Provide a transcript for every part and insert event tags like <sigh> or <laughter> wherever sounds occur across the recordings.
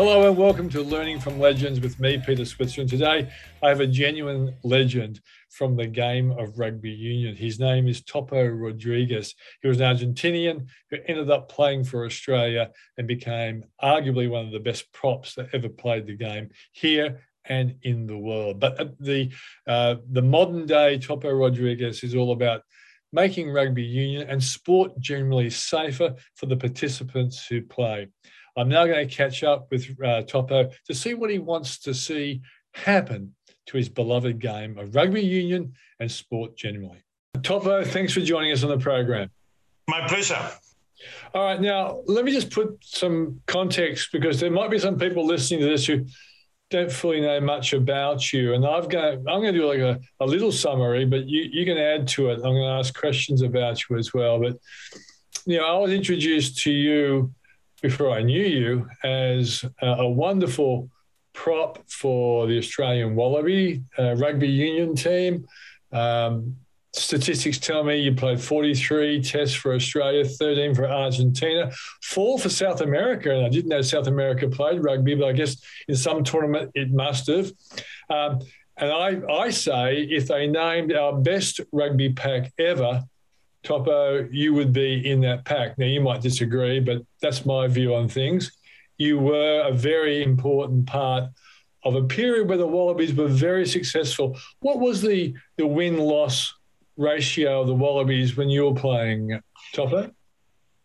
Hello and welcome to Learning from Legends with me, Peter Switzer. And today I have a genuine legend from the game of rugby union. His name is Topo Rodriguez. He was an Argentinian who ended up playing for Australia and became arguably one of the best props that ever played the game here and in the world. But the uh, the modern day Topo Rodriguez is all about making rugby union and sport generally safer for the participants who play. I'm now going to catch up with uh, Topo to see what he wants to see happen to his beloved game of rugby union and sport generally. Topo, thanks for joining us on the program. My pleasure. All right, now let me just put some context because there might be some people listening to this who don't fully know much about you. And I've got I'm going to do like a, a little summary, but you, you can add to it. I'm going to ask questions about you as well. But you know, I was introduced to you before I knew you as a, wonderful prop for the Australian Wallaby uh, rugby union team. Um, statistics tell me you played 43 tests for Australia, 13 for Argentina, four for South America. And I didn't know South America played rugby, but I guess in some tournament it must have. Um, and I, I say if they named our best rugby pack ever Topo, you would be in that pack. Now, you might disagree, but that's my view on things. You were a very important part of a period where the Wallabies were very successful. What was the, the win loss ratio of the Wallabies when you were playing, Topo?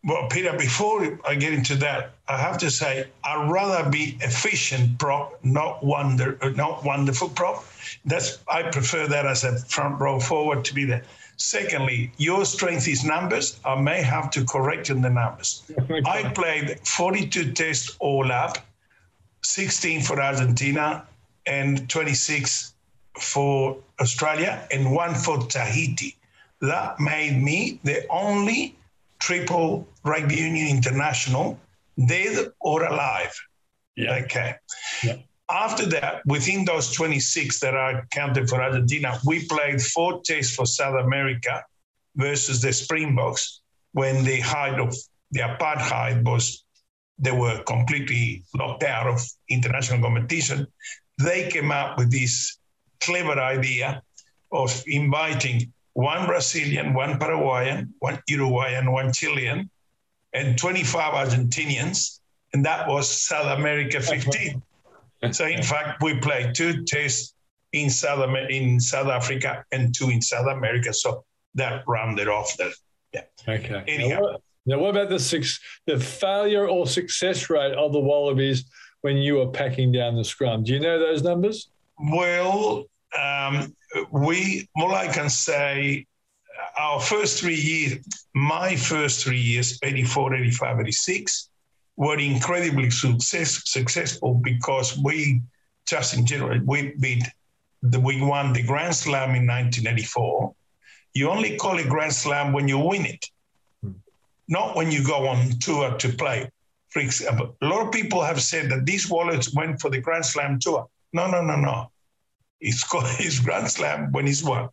Well, Peter, before I get into that, I have to say I'd rather be efficient prop, not wonder, not wonderful prop. That's I prefer that as a front row forward to be there. Secondly, your strength is numbers. I may have to correct in the numbers. <laughs> I played 42 tests all up, 16 for Argentina and 26 for Australia and one for Tahiti. That made me the only triple rugby union international dead or alive. Yeah. Okay. Yeah. After that, within those 26 that are counted for Argentina, we played four tests for South America versus the Springboks when the height of the apartheid was, they were completely locked out of international competition. They came up with this clever idea of inviting one Brazilian, one Paraguayan, one Uruguayan, one Chilean, and 25 Argentinians. And that was South America 15 so in fact, we played two tests in South in South Africa and two in South America. So that rounded off that. Yeah. Okay. Anyhow. Now what, now, what about the six, the failure or success rate of the Wallabies when you were packing down the scrum? Do you know those numbers? Well, um, we all I can say our first three years, my first three years, 84, 85, 86, were incredibly success, successful because we just in general we beat the, we won the Grand Slam in 1984. You only call it Grand Slam when you win it, hmm. not when you go on tour to play. For example, a lot of people have said that these wallets went for the Grand Slam tour. No, no, no, no. It's called <laughs> his Grand Slam when he's won.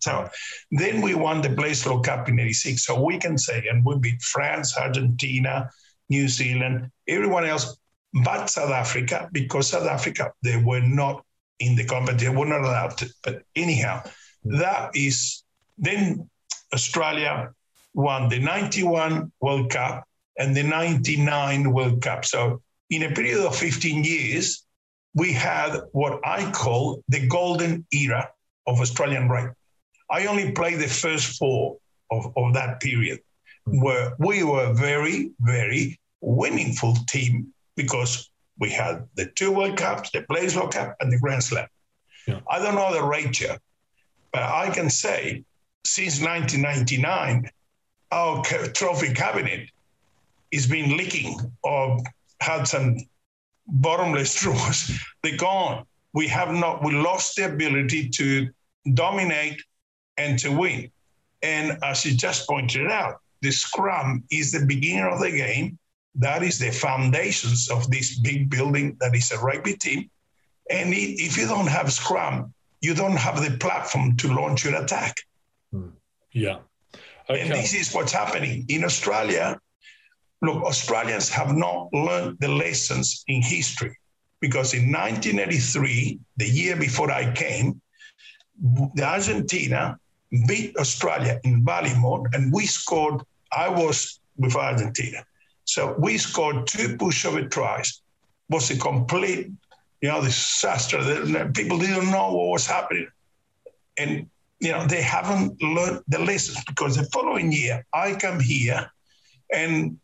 So then we won the Bledisloe Cup in 86. So we can say, and we beat France, Argentina, New Zealand, everyone else but South Africa, because South Africa, they were not in the competition, they were not allowed to. But anyhow, that is then Australia won the 91 World Cup and the 99 World Cup. So in a period of 15 years, we had what I call the golden era of Australian rugby. I only played the first four of, of that period where we were very, very winningful team because we had the two World Cups, the Bledisloe Cup, and the Grand Slam. Yeah. I don't know the ratio, but I can say since 1999, our trophy cabinet has been leaking or had some bottomless <laughs> drawers. They're gone. We have not, we lost the ability to dominate and to win. And as you just pointed out, the scrum is the beginning of the game. That is the foundations of this big building that is a rugby team. And if you don't have scrum, you don't have the platform to launch your attack. Hmm. Yeah. Okay. And this is what's happening in Australia. look, Australians have not learned the lessons in history because in 1983, the year before I came, the Argentina beat Australia in Ballymore and we scored, I was with Argentina. So we scored two pushover tries. Was a complete, you know, disaster. People didn't know what was happening. And, you know, they haven't learned the lessons because the following year I come here and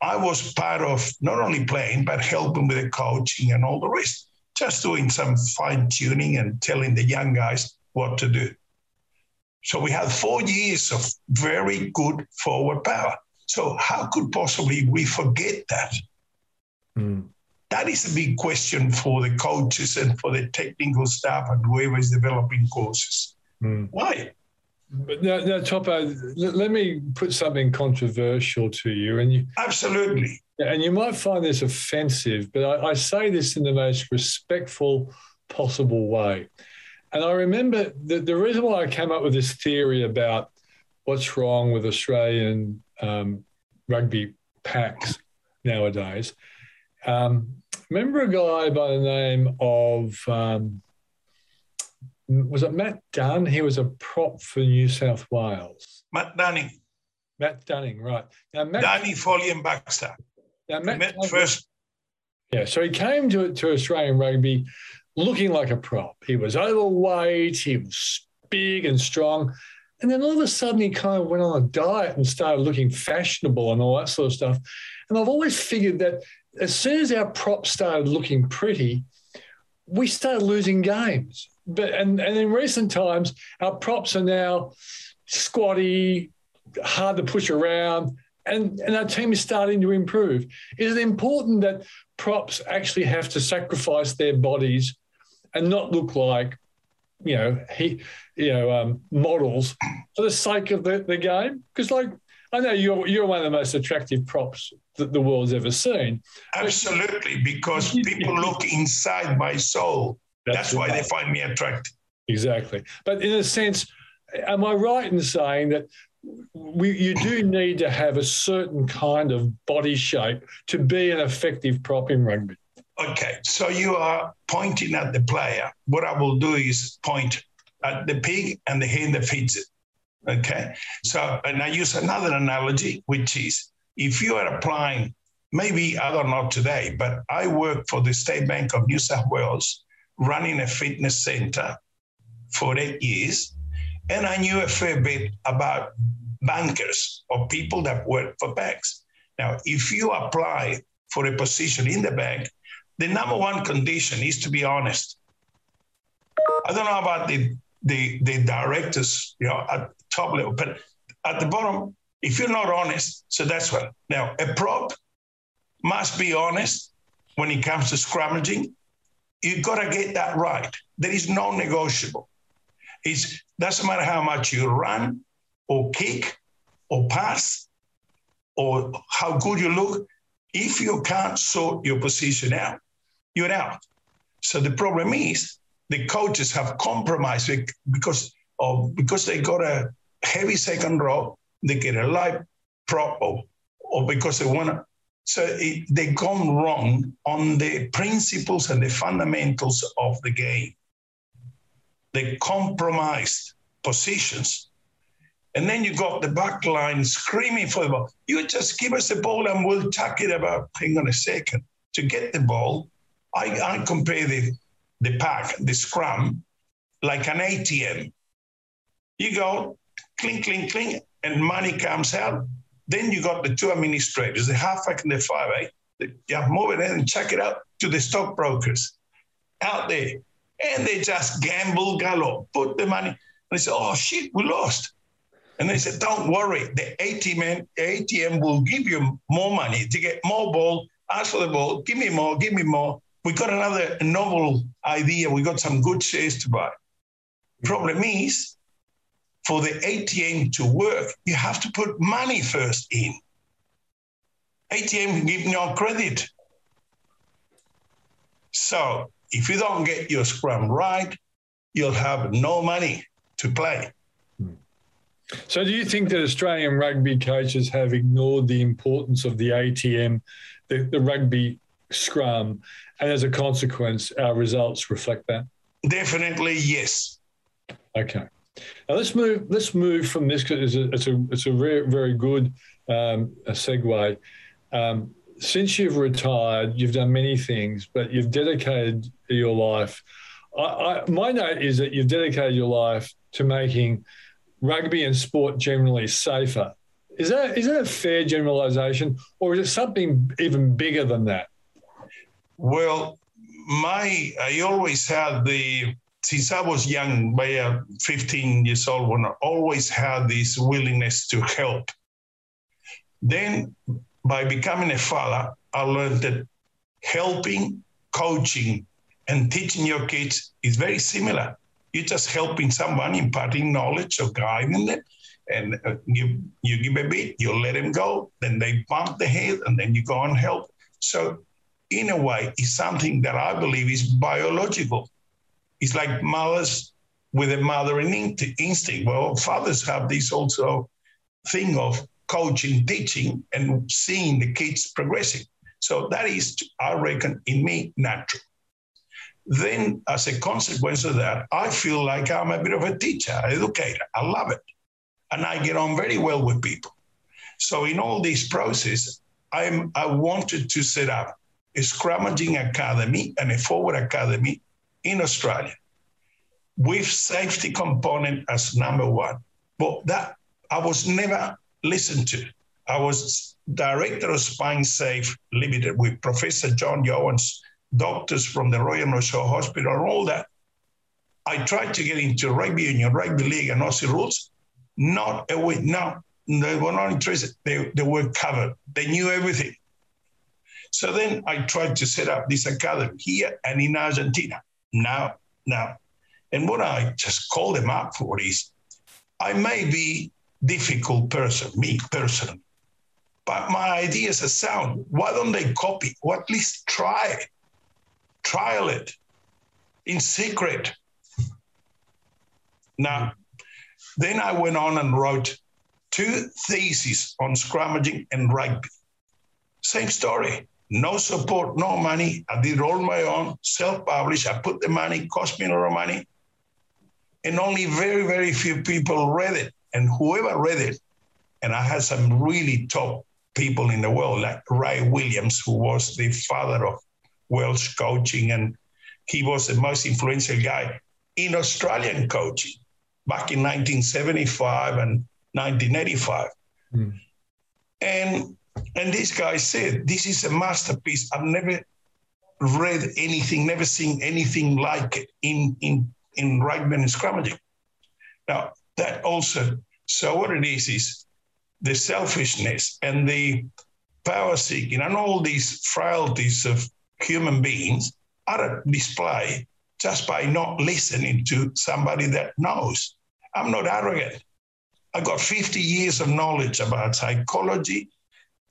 I was part of not only playing, but helping with the coaching and all the rest, just doing some fine tuning and telling the young guys what to do. So we had four years of very good forward power. So how could possibly we forget that? Mm. That is a big question for the coaches and for the technical staff and whoever is developing courses. Mm. Why? But now, now Topo, let me put something controversial to you, and you absolutely, and you might find this offensive, but I, I say this in the most respectful possible way. And I remember that the reason why I came up with this theory about what's wrong with Australian um, rugby packs nowadays. Um, remember a guy by the name of um, was it Matt Dunn? He was a prop for New South Wales. Matt Dunning. Matt Dunning, right. Now, Matt, Dunning, Foley, and Baxter. Now, Matt met first. Yeah, so he came to, to Australian rugby looking like a prop. He was overweight, he was big and strong. And then all of a sudden, he kind of went on a diet and started looking fashionable and all that sort of stuff. And I've always figured that as soon as our props started looking pretty, we started losing games but and, and in recent times, our props are now squatty, hard to push around, and, and our team is starting to improve. Is it important that props actually have to sacrifice their bodies and not look like, you know, he, you know, um, models for the sake of the, the game? Because like I know you're you're one of the most attractive props that the world's ever seen. Absolutely, because <laughs> people look inside my soul that's, That's why they find me attractive. Exactly. But in a sense, am I right in saying that we, you do need to have a certain kind of body shape to be an effective prop in rugby? Okay, so you are pointing at the player. What I will do is point at the pig and the hen that feeds it. Okay, so and I use another analogy, which is if you are applying, maybe I don't know today, but I work for the State Bank of New South Wales running a fitness center for eight years, and I knew a fair bit about bankers or people that work for banks. Now, if you apply for a position in the bank, the number one condition is to be honest. I don't know about the the, the directors, you know, at top level, but at the bottom, if you're not honest, so that's what. Now, a prop must be honest when it comes to scrummaging You've got to get that right. There is no negotiable. It doesn't matter how much you run or kick or pass or how good you look. If you can't sort your position out, you're out. So the problem is the coaches have compromised because of because they got a heavy second row, they get a light prop, or, because they want to so it, they gone wrong on the principles and the fundamentals of the game. They compromised positions. And then you got the back line screaming for the ball. You just give us the ball and we'll chuck it about, hang on a second. To get the ball, I, I compare the, the pack, the scrum, like an ATM. You go, clink, clink, clink, and money comes out. Then you got the two administrators, the halfback and the five eight. Move it in and check it out to the stockbrokers out there. And they just gamble galore, put the money. And they say, oh shit, we lost. And they said, don't worry, the ATM, ATM will give you more money to get more ball. Ask for the ball, give me more, give me more. We got another novel idea. We got some good shares to buy. Problem is, for the ATM to work, you have to put money first in. ATM give no credit. So if you don't get your scrum right, you'll have no money to play. So, do you think that Australian rugby coaches have ignored the importance of the ATM, the, the rugby scrum, and as a consequence, our results reflect that? Definitely, yes. Okay. Now let's move. Let's move from this because it's a it's a, it's a very very good um, a segue. Um, since you've retired, you've done many things, but you've dedicated your life. I, I, my note is that you've dedicated your life to making rugby and sport generally safer. Is that is that a fair generalisation, or is it something even bigger than that? Well, my I always had the since I was young, by uh, 15 years old, when I always had this willingness to help. Then, by becoming a father, I learned that helping, coaching, and teaching your kids is very similar. You're just helping someone, imparting knowledge or guiding them. And uh, you, you give a bit, you let them go, then they bump the head, and then you go and help. So, in a way, is something that I believe is biological. It's like mothers with a mothering instinct. Well, fathers have this also thing of coaching, teaching, and seeing the kids progressing. So that is, I reckon, in me, natural. Then, as a consequence of that, I feel like I'm a bit of a teacher, educator. I love it. And I get on very well with people. So, in all this process, I'm, I wanted to set up scrummaging academy and a forward academy in Australia with safety component as number one. But that I was never listened to. I was director of Spine Safe Limited with Professor John Jones, doctors from the Royal North Shore Hospital, and all that. I tried to get into rugby union, rugby league, and Aussie rules. Not a way. No, they were not interested. They, they were covered. They knew everything. So then I tried to set up this academy here and in Argentina. Now, now. And what I just call them up for is I may be difficult person, me personally, but my ideas are sound. Why don't they copy or at least try it? Trial it in secret. Now, then I went on and wrote two theses on scrummaging and rugby. Same story no support, no money. I did all my own, self-published. I put the money, cost me a lot of money. And only very, very few people read it. And whoever read it, and I had some really top people in the world, like Ray Williams, who was the father of Welsh coaching, and he was the most influential guy in Australian coaching back in 1975 and 1985. Mm. And and this guy said, This is a masterpiece. I've never read anything, never seen anything like it in, in, in rugby and scrummaging. Now, that also, so what it is, is the selfishness and the power seeking and all these frailties of human beings are at display just by not listening to somebody that knows. I'm not arrogant. I've got 50 years of knowledge about psychology,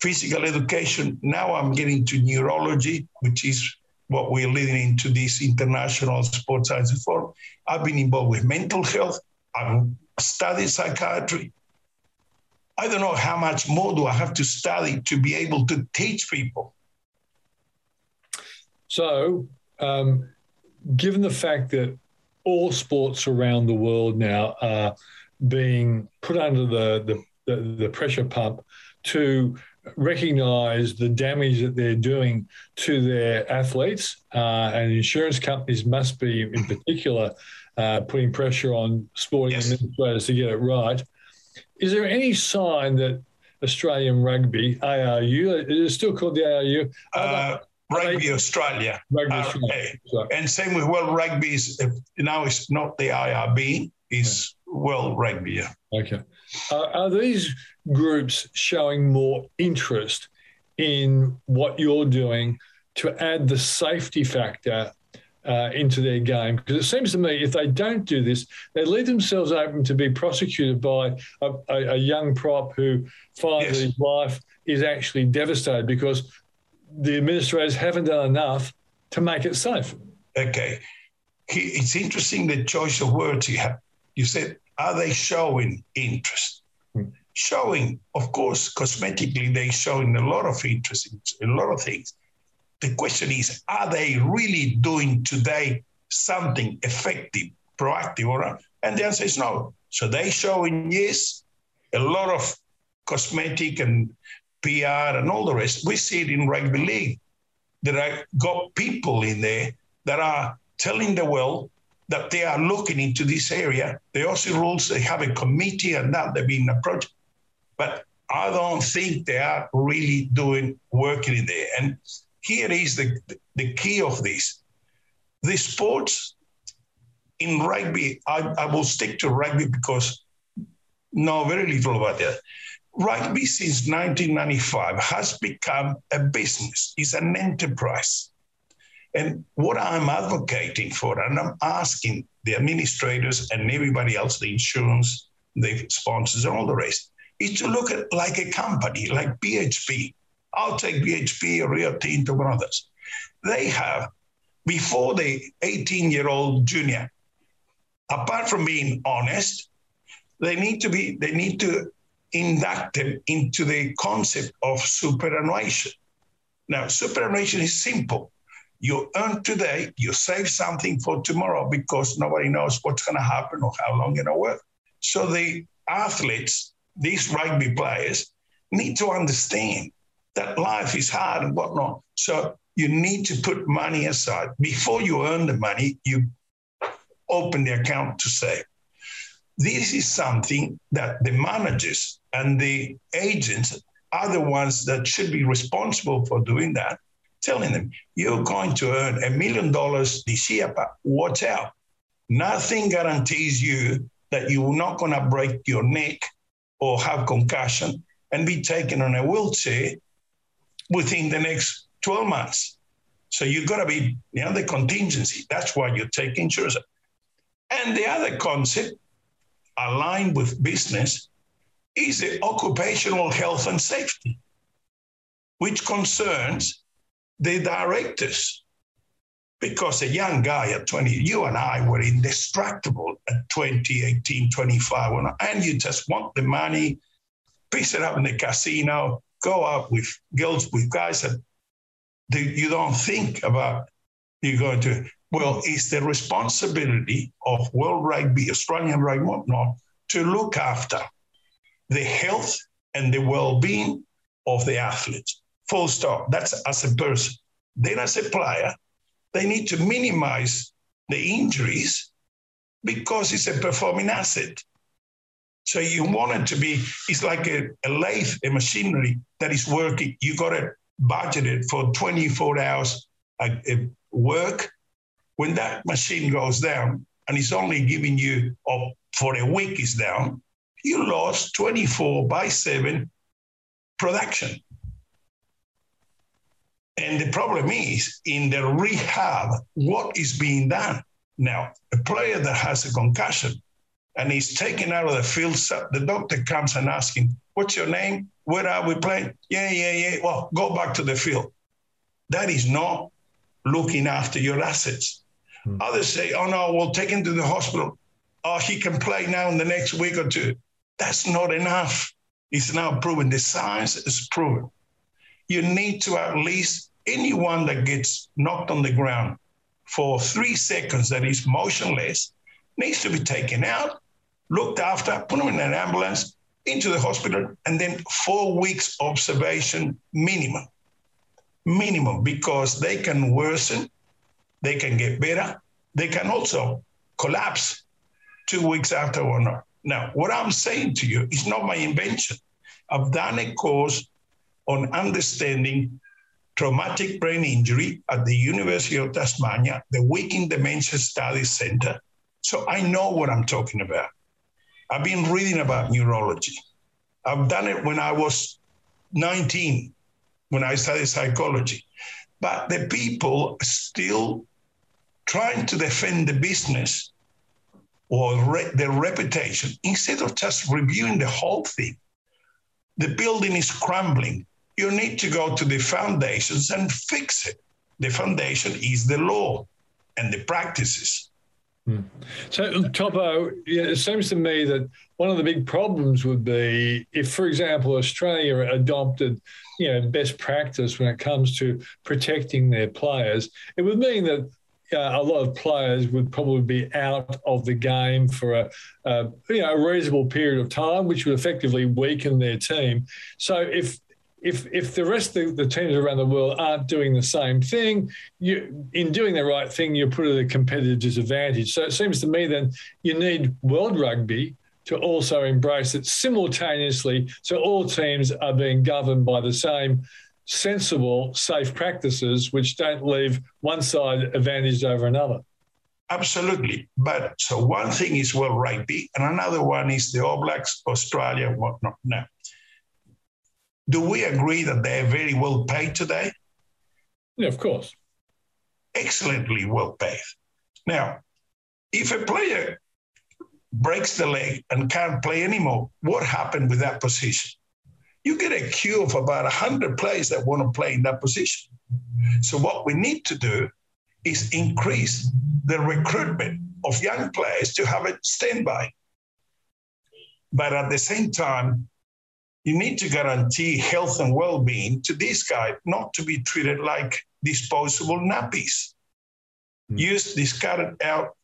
physical education. Now I'm getting to neurology, which is what we're leading into this international sports science forum. I've been involved with mental health. I've studied psychiatry. I don't know how much more do I have to study to be able to teach people. So, um, given the fact that all sports around the world now are being put under the, the, the, the pressure pump to recognize the damage that they're doing to their athletes, uh, and insurance companies must be, in particular, uh, putting pressure on sporting yes. administrators to get it right. Is there any sign that Australian rugby, ARU, is it still called the ARU? Uh, rugby Australia. Rugby Australia. And same with World Rugby, now it's not the IRB, yeah. World Rugby. Okay. Uh, are these groups showing more interest in what you're doing to add the safety factor uh, into their game? Because it seems to me if they don't do this, they leave themselves open to be prosecuted by a, a, a young prop who finds yes. his life is actually devastated because the administrators haven't done enough to make it safe. Okay. It's interesting the choice of words you have. You said are they showing interest? Hmm. Showing, of course, cosmetically, they're showing a lot of interest in a lot of things. The question is, are they really doing today something effective, proactive, or? And the answer is no. So they showing yes, a lot of cosmetic and PR and all the rest. We see it in rugby league. There are got people in there that are telling the world that they are looking into this area. The Aussie rules, they have a committee and that they've been approached. But I don't think they are really doing working in there. And here is the, the key of this. The sports in rugby, I, I will stick to rugby because know very little about that. Rugby since 1995 has become a business, it's an enterprise. And what I'm advocating for, and I'm asking the administrators and everybody else, the insurance, the sponsors, and all the rest, is to look at like a company like BHP. I'll take BHP or Rio Tinto and others. They have, before the 18 year old junior, apart from being honest, they need to be, they need to induct them into the concept of superannuation. Now, superannuation is simple. You earn today, you save something for tomorrow because nobody knows what's going to happen or how long to work. So the athletes, these rugby players, need to understand that life is hard and whatnot. So you need to put money aside. Before you earn the money, you open the account to save. This is something that the managers and the agents are the ones that should be responsible for doing that telling them, you're going to earn a million dollars this year, but watch out. Nothing guarantees you that you're not going to break your neck or have concussion and be taken on a wheelchair within the next 12 months. So you've got to be, you know, the contingency. That's why you take insurance. And the other concept aligned with business is the occupational health and safety, which concerns the directors, because a young guy at 20, you and I were indestructible at 20, 18, 25, and you just want the money, piece it up in the casino, go out with girls, with guys that you don't think about you're going to. Well, it's the responsibility of World Rugby, Australian Rugby, whatnot, to look after the health and the well-being of the athletes. Full stop. That's as a person. Then as a player, they need to minimize the injuries because it's a performing asset. So you want it to be, it's like a, a lathe, a machinery that is working. You got to budget it for 24 hours of work. When that machine goes down and it's only giving you, or for a week is down, you lost 24 by 7 production. And the problem is in the rehab, what is being done? Now, a player that has a concussion and he's taken out of the field, the doctor comes and asks him, What's your name? Where are we playing? Yeah, yeah, yeah. Well, go back to the field. That is not looking after your assets. Hmm. Others say, Oh, no, we'll take him to the hospital. Oh, he can play now in the next week or two. That's not enough. It's now proven. The science is proven you need to at least anyone that gets knocked on the ground for three seconds that is motionless needs to be taken out, looked after, put them in an ambulance, into the hospital, and then four weeks observation minimum. Minimum, because they can worsen, they can get better, they can also collapse two weeks after or not. Now, what I'm saying to you is not my invention. I've done a course on understanding traumatic brain injury at the University of Tasmania, the Wicking Dementia Studies Center. So I know what I'm talking about. I've been reading about neurology. I've done it when I was 19, when I studied psychology. But the people still trying to defend the business or re- their reputation instead of just reviewing the whole thing. The building is crumbling you need to go to the foundations and fix it. The foundation is the law and the practices. Hmm. So, Topo, it seems to me that one of the big problems would be if, for example, Australia adopted, you know, best practice when it comes to protecting their players. It would mean that uh, a lot of players would probably be out of the game for a, a, you know a reasonable period of time, which would effectively weaken their team. So if if if the rest of the, teams around the world aren't doing the same thing, you in doing the right thing, you're put at a competitive disadvantage. So it seems to me then you need World Rugby to also embrace it simultaneously, so all teams are being governed by the same sensible, safe practices, which don't leave one side advantaged over another. Absolutely. But so one thing is World Rugby, and another one is the All Blacks, Australia, whatnot. Now, do we agree that they're very well paid today? Yeah, of course. Excellently well paid. Now, if a player breaks the leg and can't play anymore, what happened with that position? You get a queue of about 100 players that want to play in that position. So, what we need to do is increase the recruitment of young players to have a standby. But at the same time, you need to guarantee health and well-being to this guy, not to be treated like disposable nappies. Mm. Used, discarded out.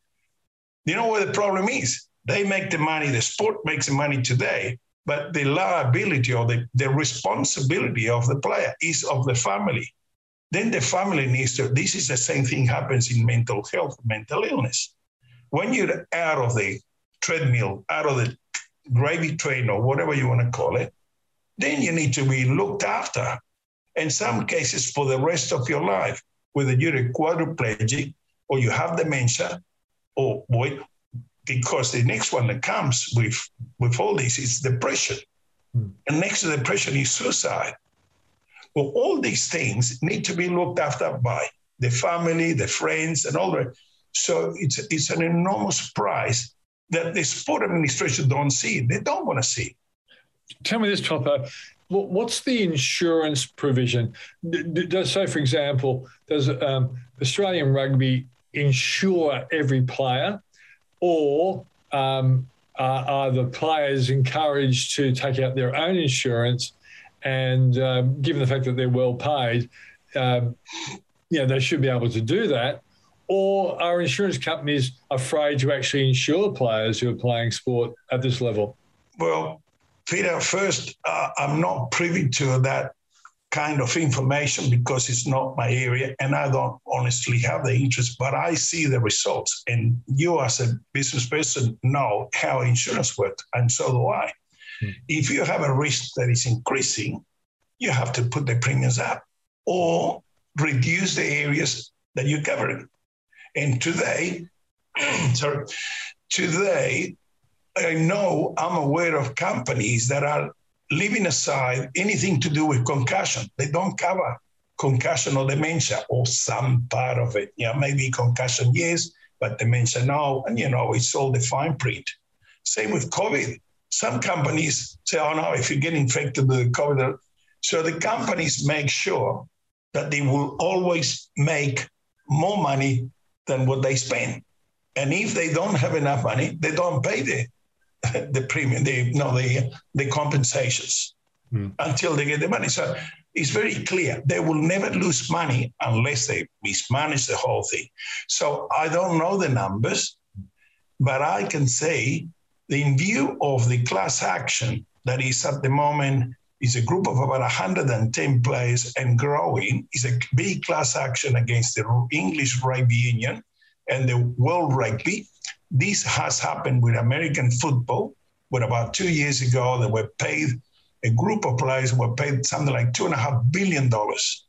You know what the problem is? They make the money, the sport makes the money today, but the liability or the, the responsibility of the player is of the family. Then the family needs to, this is the same thing happens in mental health, mental illness. When you're out of the treadmill, out of the gravy train or whatever you want to call it, then you need to be looked after. In some cases, for the rest of your life, whether you're a quadriplegic or you have dementia, or boy, because the next one that comes with with all this is depression, mm. and next to depression is suicide. Well, all these things need to be looked after by the family, the friends, and all that. So it's it's an enormous price that the sport administration don't see. They don't want to see tell me this, Topo. What's the insurance provision? Does so, for example, does um, Australian Rugby insure every player, or um, are, are, the players encouraged to take out their own insurance? And um, given the fact that they're well paid, um, you know, they should be able to do that. Or are insurance companies afraid to actually insure players who are playing sport at this level? Well, Peter, first, uh, I'm not privy to that kind of information because it's not my area and I don't honestly have the interest, but I see the results. And you, as a business person, know how insurance works, and so do I. Mm. If you have a risk that is increasing, you have to put the premiums up or reduce the areas that you're covering. And today, <clears throat> sorry, today, I know I'm aware of companies that are leaving aside anything to do with concussion. They don't cover concussion or dementia or some part of it. Yeah, maybe concussion, yes, but dementia, no. And, you know, it's all the fine print. Same with COVID. Some companies say, oh, no, if you get infected with COVID. So the companies make sure that they will always make more money than what they spend. And if they don't have enough money, they don't pay the the premium, the no, the the compensations mm. until they get the money. So it's very clear they will never lose money unless they mismanage the whole thing. So I don't know the numbers, but I can say in view of the class action that is at the moment is a group of about 110 players and growing is a big class action against the English Rugby Union and the World Rugby this has happened with American football, where about two years ago they were paid, a group of players were paid something like two and a half billion dollars.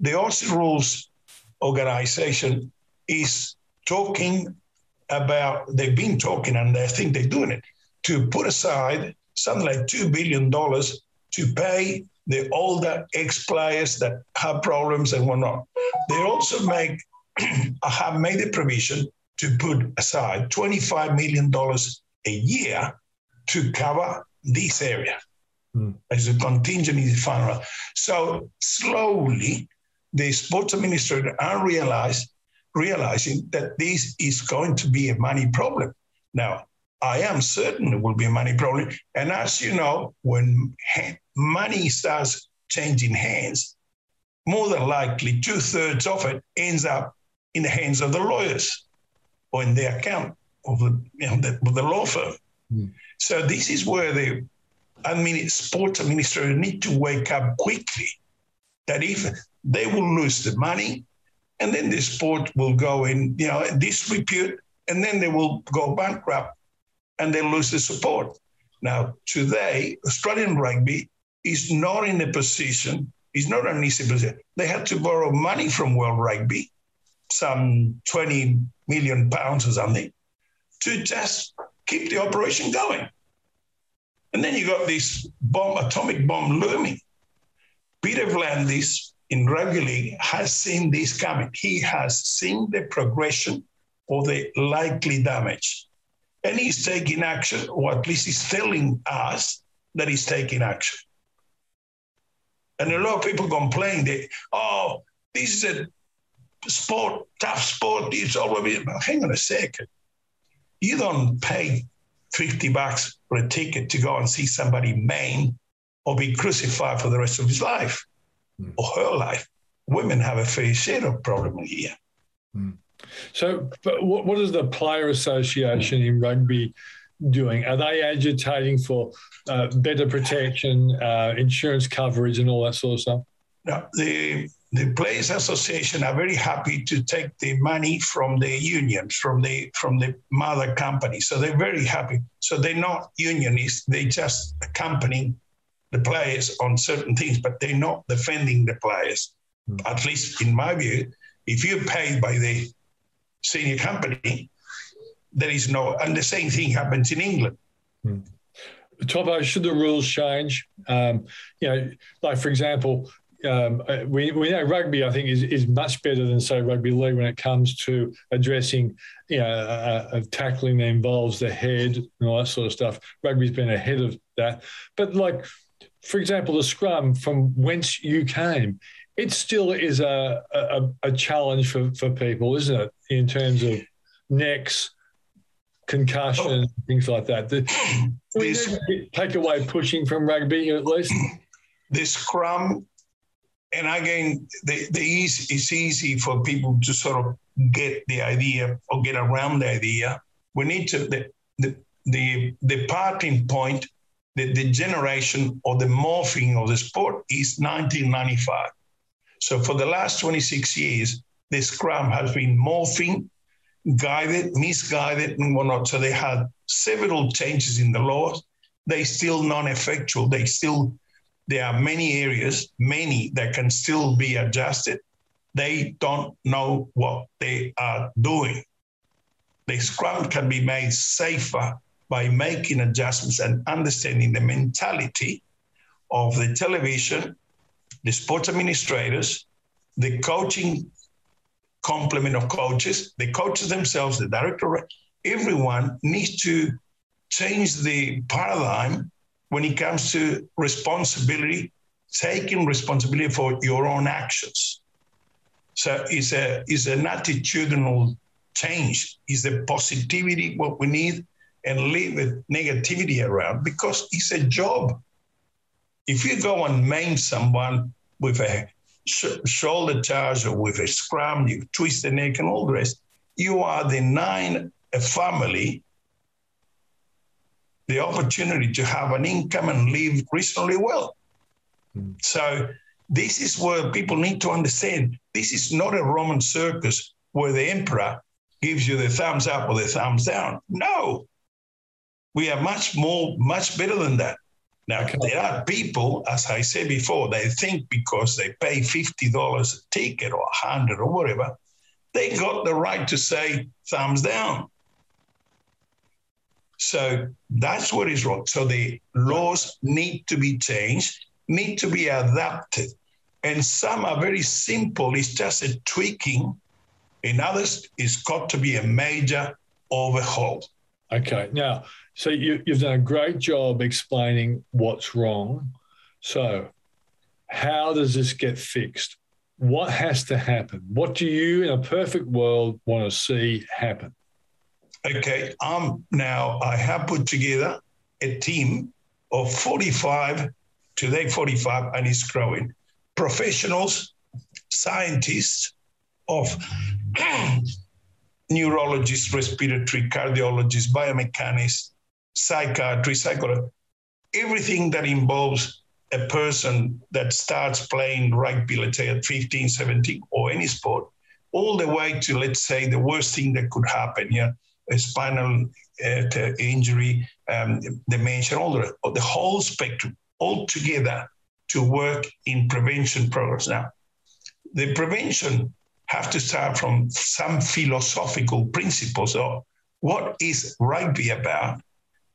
The Aussie Rules organization is talking about, they've been talking and I think they're doing it, to put aside something like $2 billion to pay the older ex players that have problems and whatnot. They also make have made a provision to put aside $25 million a year to cover this area mm. as a contingency fund. So slowly, the sports administrator are realized realizing that this is going to be a money problem. Now, I am certain it will be a money problem. And as you know, when money starts changing hands, more than likely two thirds of it ends up in the hands of the lawyers or in the account of the, you know, the, the law firm. Mm. So this is where the I mean, sports administrators need to wake up quickly that if they will lose the money and then the sport will go in, you know, disrepute and then they will go bankrupt and they lose the support. Now, today, Australian rugby is not in a position, is not an easy position. They had to borrow money from World Rugby, some 20 million pounds or something, to just keep the operation going. And then you got this bomb, atomic bomb looming. Peter V'landys in rugby has seen this coming. He has seen the progression or the likely damage. And he's taking action, or at least he's telling us that he's taking action. And a lot of people complain that, oh, this is a sport, tough sport, it's all of it. Hang on a second. You don't pay 50 bucks for a ticket to go and see somebody maimed or be crucified for the rest of his life mm. or her life. Women have a fair share of problem here. Mm. So, what, what is the player association in rugby doing? Are they agitating for uh, better protection, uh, insurance coverage, and all that sort of stuff? No, the the Players Association are very happy to take the money from the unions, from the from the mother company. So they're very happy. So they're not unionists; they just accompanying the players on certain things, but they're not defending the players. Mm. At least in my view, if you're paid by the senior company, there is no, and the same thing happens in England. Mm. Topo, should the rules change? Um, you know, like for example, um, uh, we, we know rugby, I think, is, is much better than, say, rugby league when it comes to addressing, you know, uh, uh, tackling that involves the head and all that sort of stuff. Rugby's been ahead of that. But, like, for example, the scrum from whence you came, it still is a, a, a challenge for, for people, isn't it, in terms of necks, concussion, oh. things like that. The, we take away pushing from rugby at least. The scrum and again, the, the easy, it's easy for people to sort of get the idea or get around the idea. We need to the the the, the parting point, the, the generation or the morphing of the sport is 1995. So for the last 26 years, the scrum has been morphing, guided, misguided, and whatnot. So they had several changes in the laws. They still non-effectual. They still there are many areas, many that can still be adjusted. They don't know what they are doing. The scrum can be made safer by making adjustments and understanding the mentality of the television, the sports administrators, the coaching complement of coaches, the coaches themselves, the director, everyone needs to change the paradigm when it comes to responsibility, taking responsibility for your own actions. So it's a it's an attitudinal change. Is the positivity what we need and leave with negativity around because it's a job. If you go and maim someone with a sh- shoulder charge or with a scrum, you twist the neck and all the rest, you are denying a family the opportunity to have an income and live reasonably well. Mm. So this is where people need to understand this is not a Roman circus where the emperor gives you the thumbs up or the thumbs down. No, we are much more, much better than that. Now, there are people, as I said before, they think because they pay $50 a ticket or 100 or whatever, they got the right to say thumbs down. So that's what is wrong. So the laws need to be changed, need to be adapted. And some are very simple, it's just a tweaking. In others, it's got to be a major overhaul. Okay. Now, so you, you've done a great job explaining what's wrong. So, how does this get fixed? what has to happen? What do you, in a perfect world, want to see happen? Okay, um, now I have put together a team of 45, today 45, and it's growing. Professionals, scientists of <clears throat> neurologists, respiratory, cardiologists, biomechanics, psychiatry, psychology, everything that involves a person that starts playing rugby, let's say at 15, 17, or any sport, all the way to, let's say, the worst thing that could happen, yeah, spinal uh, injury, um, dementia, all the, the whole spectrum, all together to work in prevention programs. Now, the prevention have to start from some philosophical principles of what is rugby about,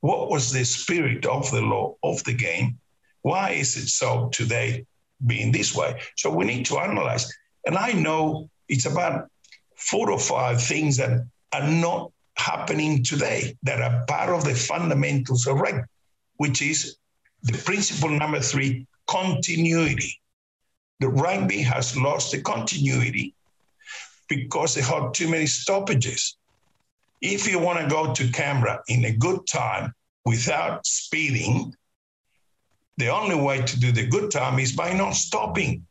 what was the spirit of the law of the game, why is it so today being this way? So we need to analyze. And I know it's about four or five things that are not happening today that are part of the fundamentals of rugby, which is the principle number three continuity. The rugby has lost the continuity because they had too many stoppages. If you want to go to Canberra in a good time without speeding, the only way to do the good time is by not stopping.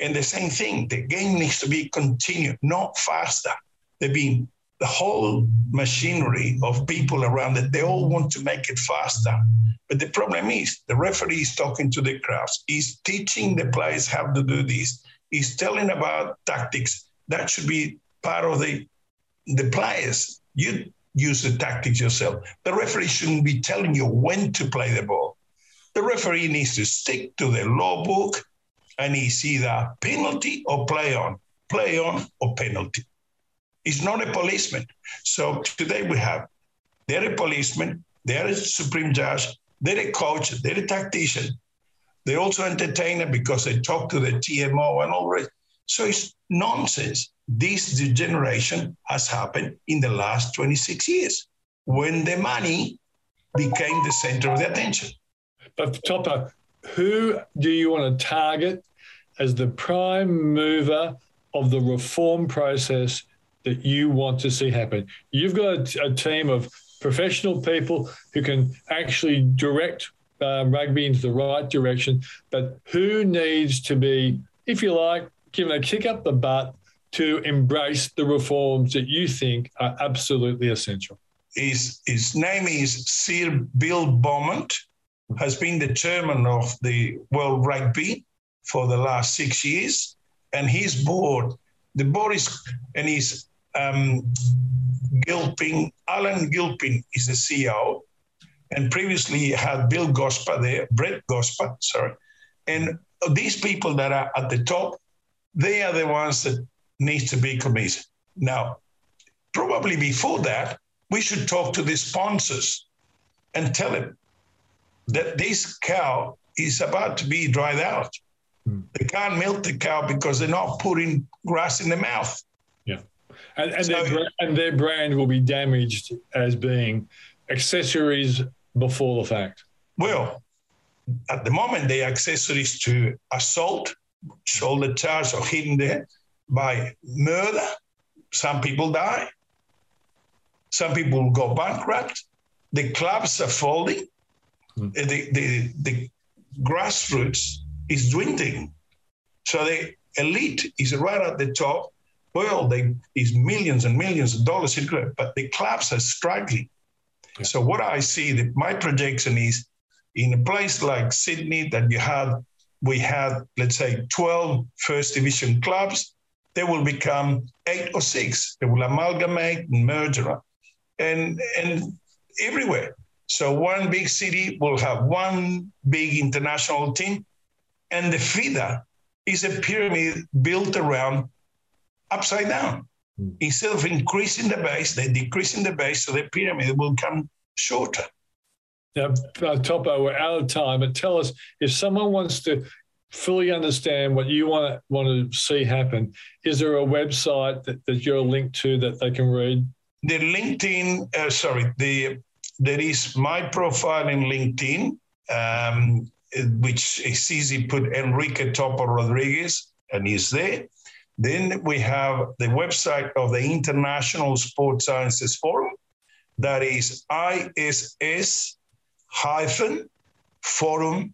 And the same thing, the game needs to be continued, not faster. There be the whole machinery of people around it, they all want to make it faster. But the problem is the referee is talking to the crowds, he's teaching the players how to do this, he's telling about tactics. That should be part of the the players. You use the tactics yourself. The referee shouldn't be telling you when to play the ball. The referee needs to stick to the law book and it's either penalty or play on, play on or penalty. It's not a policeman. So today we have they're a policeman, they're a supreme judge, they're a coach, they're a tactician. They're also entertainer because they talk to the TMO and all that. So it's nonsense. This degeneration has happened in the last 26 years when the money became the center of the attention. But Topo, who do you want to target as the prime mover of the reform process that you want to see happen? You've got a, a team of professional people who can actually direct um, rugby into the right direction, but who needs to be, if you like, given a kick up the butt to embrace the reforms that you think are absolutely essential? His, his name is Sir Bill Beaumont has been the chairman of the World Rugby for the last six years, and his board, the board is, and he's um, Gilpin, Alan Gilpin is the CEO, and previously had Bill Gosper there, Brett Gosper, sorry, and these people that are at the top, they are the ones that need to be committed. Now, probably before that, we should talk to the sponsors and tell them that this cow is about to be dried out. Mm. They can't milk the cow because they're not putting grass in the mouth. And, and, so, their, and their brand will be damaged as being accessories before the fact. Well, at the moment, they accessories to assault, shoulder charge, or hidden there by murder. Some people die. Some people go bankrupt. The clubs are folding. Mm. The, the, the grassroots is dwindling. So the elite is right at the top. Well, they is millions and millions of dollars in but the clubs are struggling. Yeah. So what I see that my projection is in a place like Sydney that you have we had let's say 12 first division clubs they will become eight or six they will amalgamate and merge around. and and everywhere so one big city will have one big international team, and the feeder is a pyramid built around upside down. Mm. Instead of increasing the base, they're decreasing the base, so the pyramid will come shorter. Now, uh, Topo, we're out of time, but tell us if someone wants to fully understand what you want to, want to see happen, is there a website that, that you're linked to that they can read? The LinkedIn, uh, sorry, the there is my profile in LinkedIn, um, which is easy put Enrique Topo Rodriguez. and he's there. Then we have the website of the International Sports Sciences Forum, that is ISS forum.net.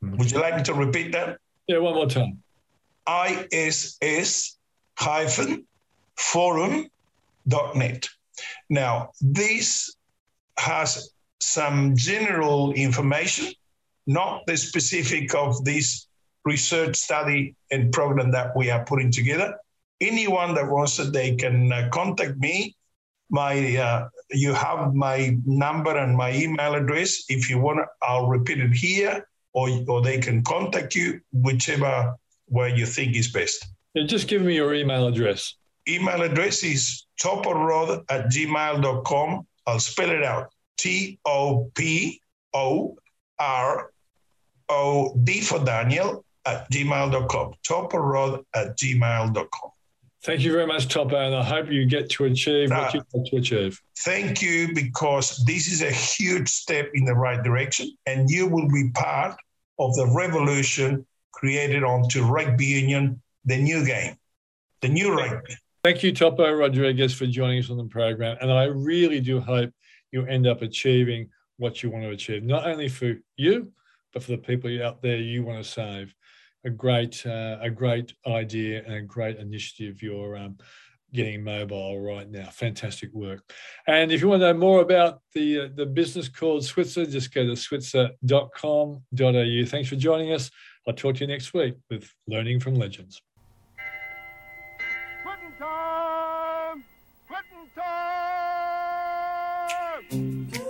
Mm-hmm. Would you like me to repeat that? Yeah, one more time. ISS forum.net. Now, this has some general information, not the specific of this research study and program that we are putting together. Anyone that wants it, they can uh, contact me. My, uh, you have my number and my email address. If you want, I'll repeat it here, or or they can contact you, whichever way you think is best. Yeah, just give me your email address. Email address is toporod at gmail.com. I'll spell it out. T O P O R O D for Daniel at gmail.com. Toporod at gmail.com. Thank you very much, Topo, and I hope you get to achieve what you want to achieve. Thank you, because this is a huge step in the right direction, and you will be part of the revolution created onto rugby union, the new game, the new rugby. Thank you, Topo Rodriguez, for joining us on the program. And I really do hope you end up achieving what you want to achieve, not only for you, but for the people out there you want to save. A great, uh, a great idea and a great initiative you're um, getting mobile right now. Fantastic work. And if you want to know more about the uh, the business called Switzer, just go to switzer.com.au. Thanks for joining us. I'll talk to you next week with Learning from Legends. Quitting time! Quitting time!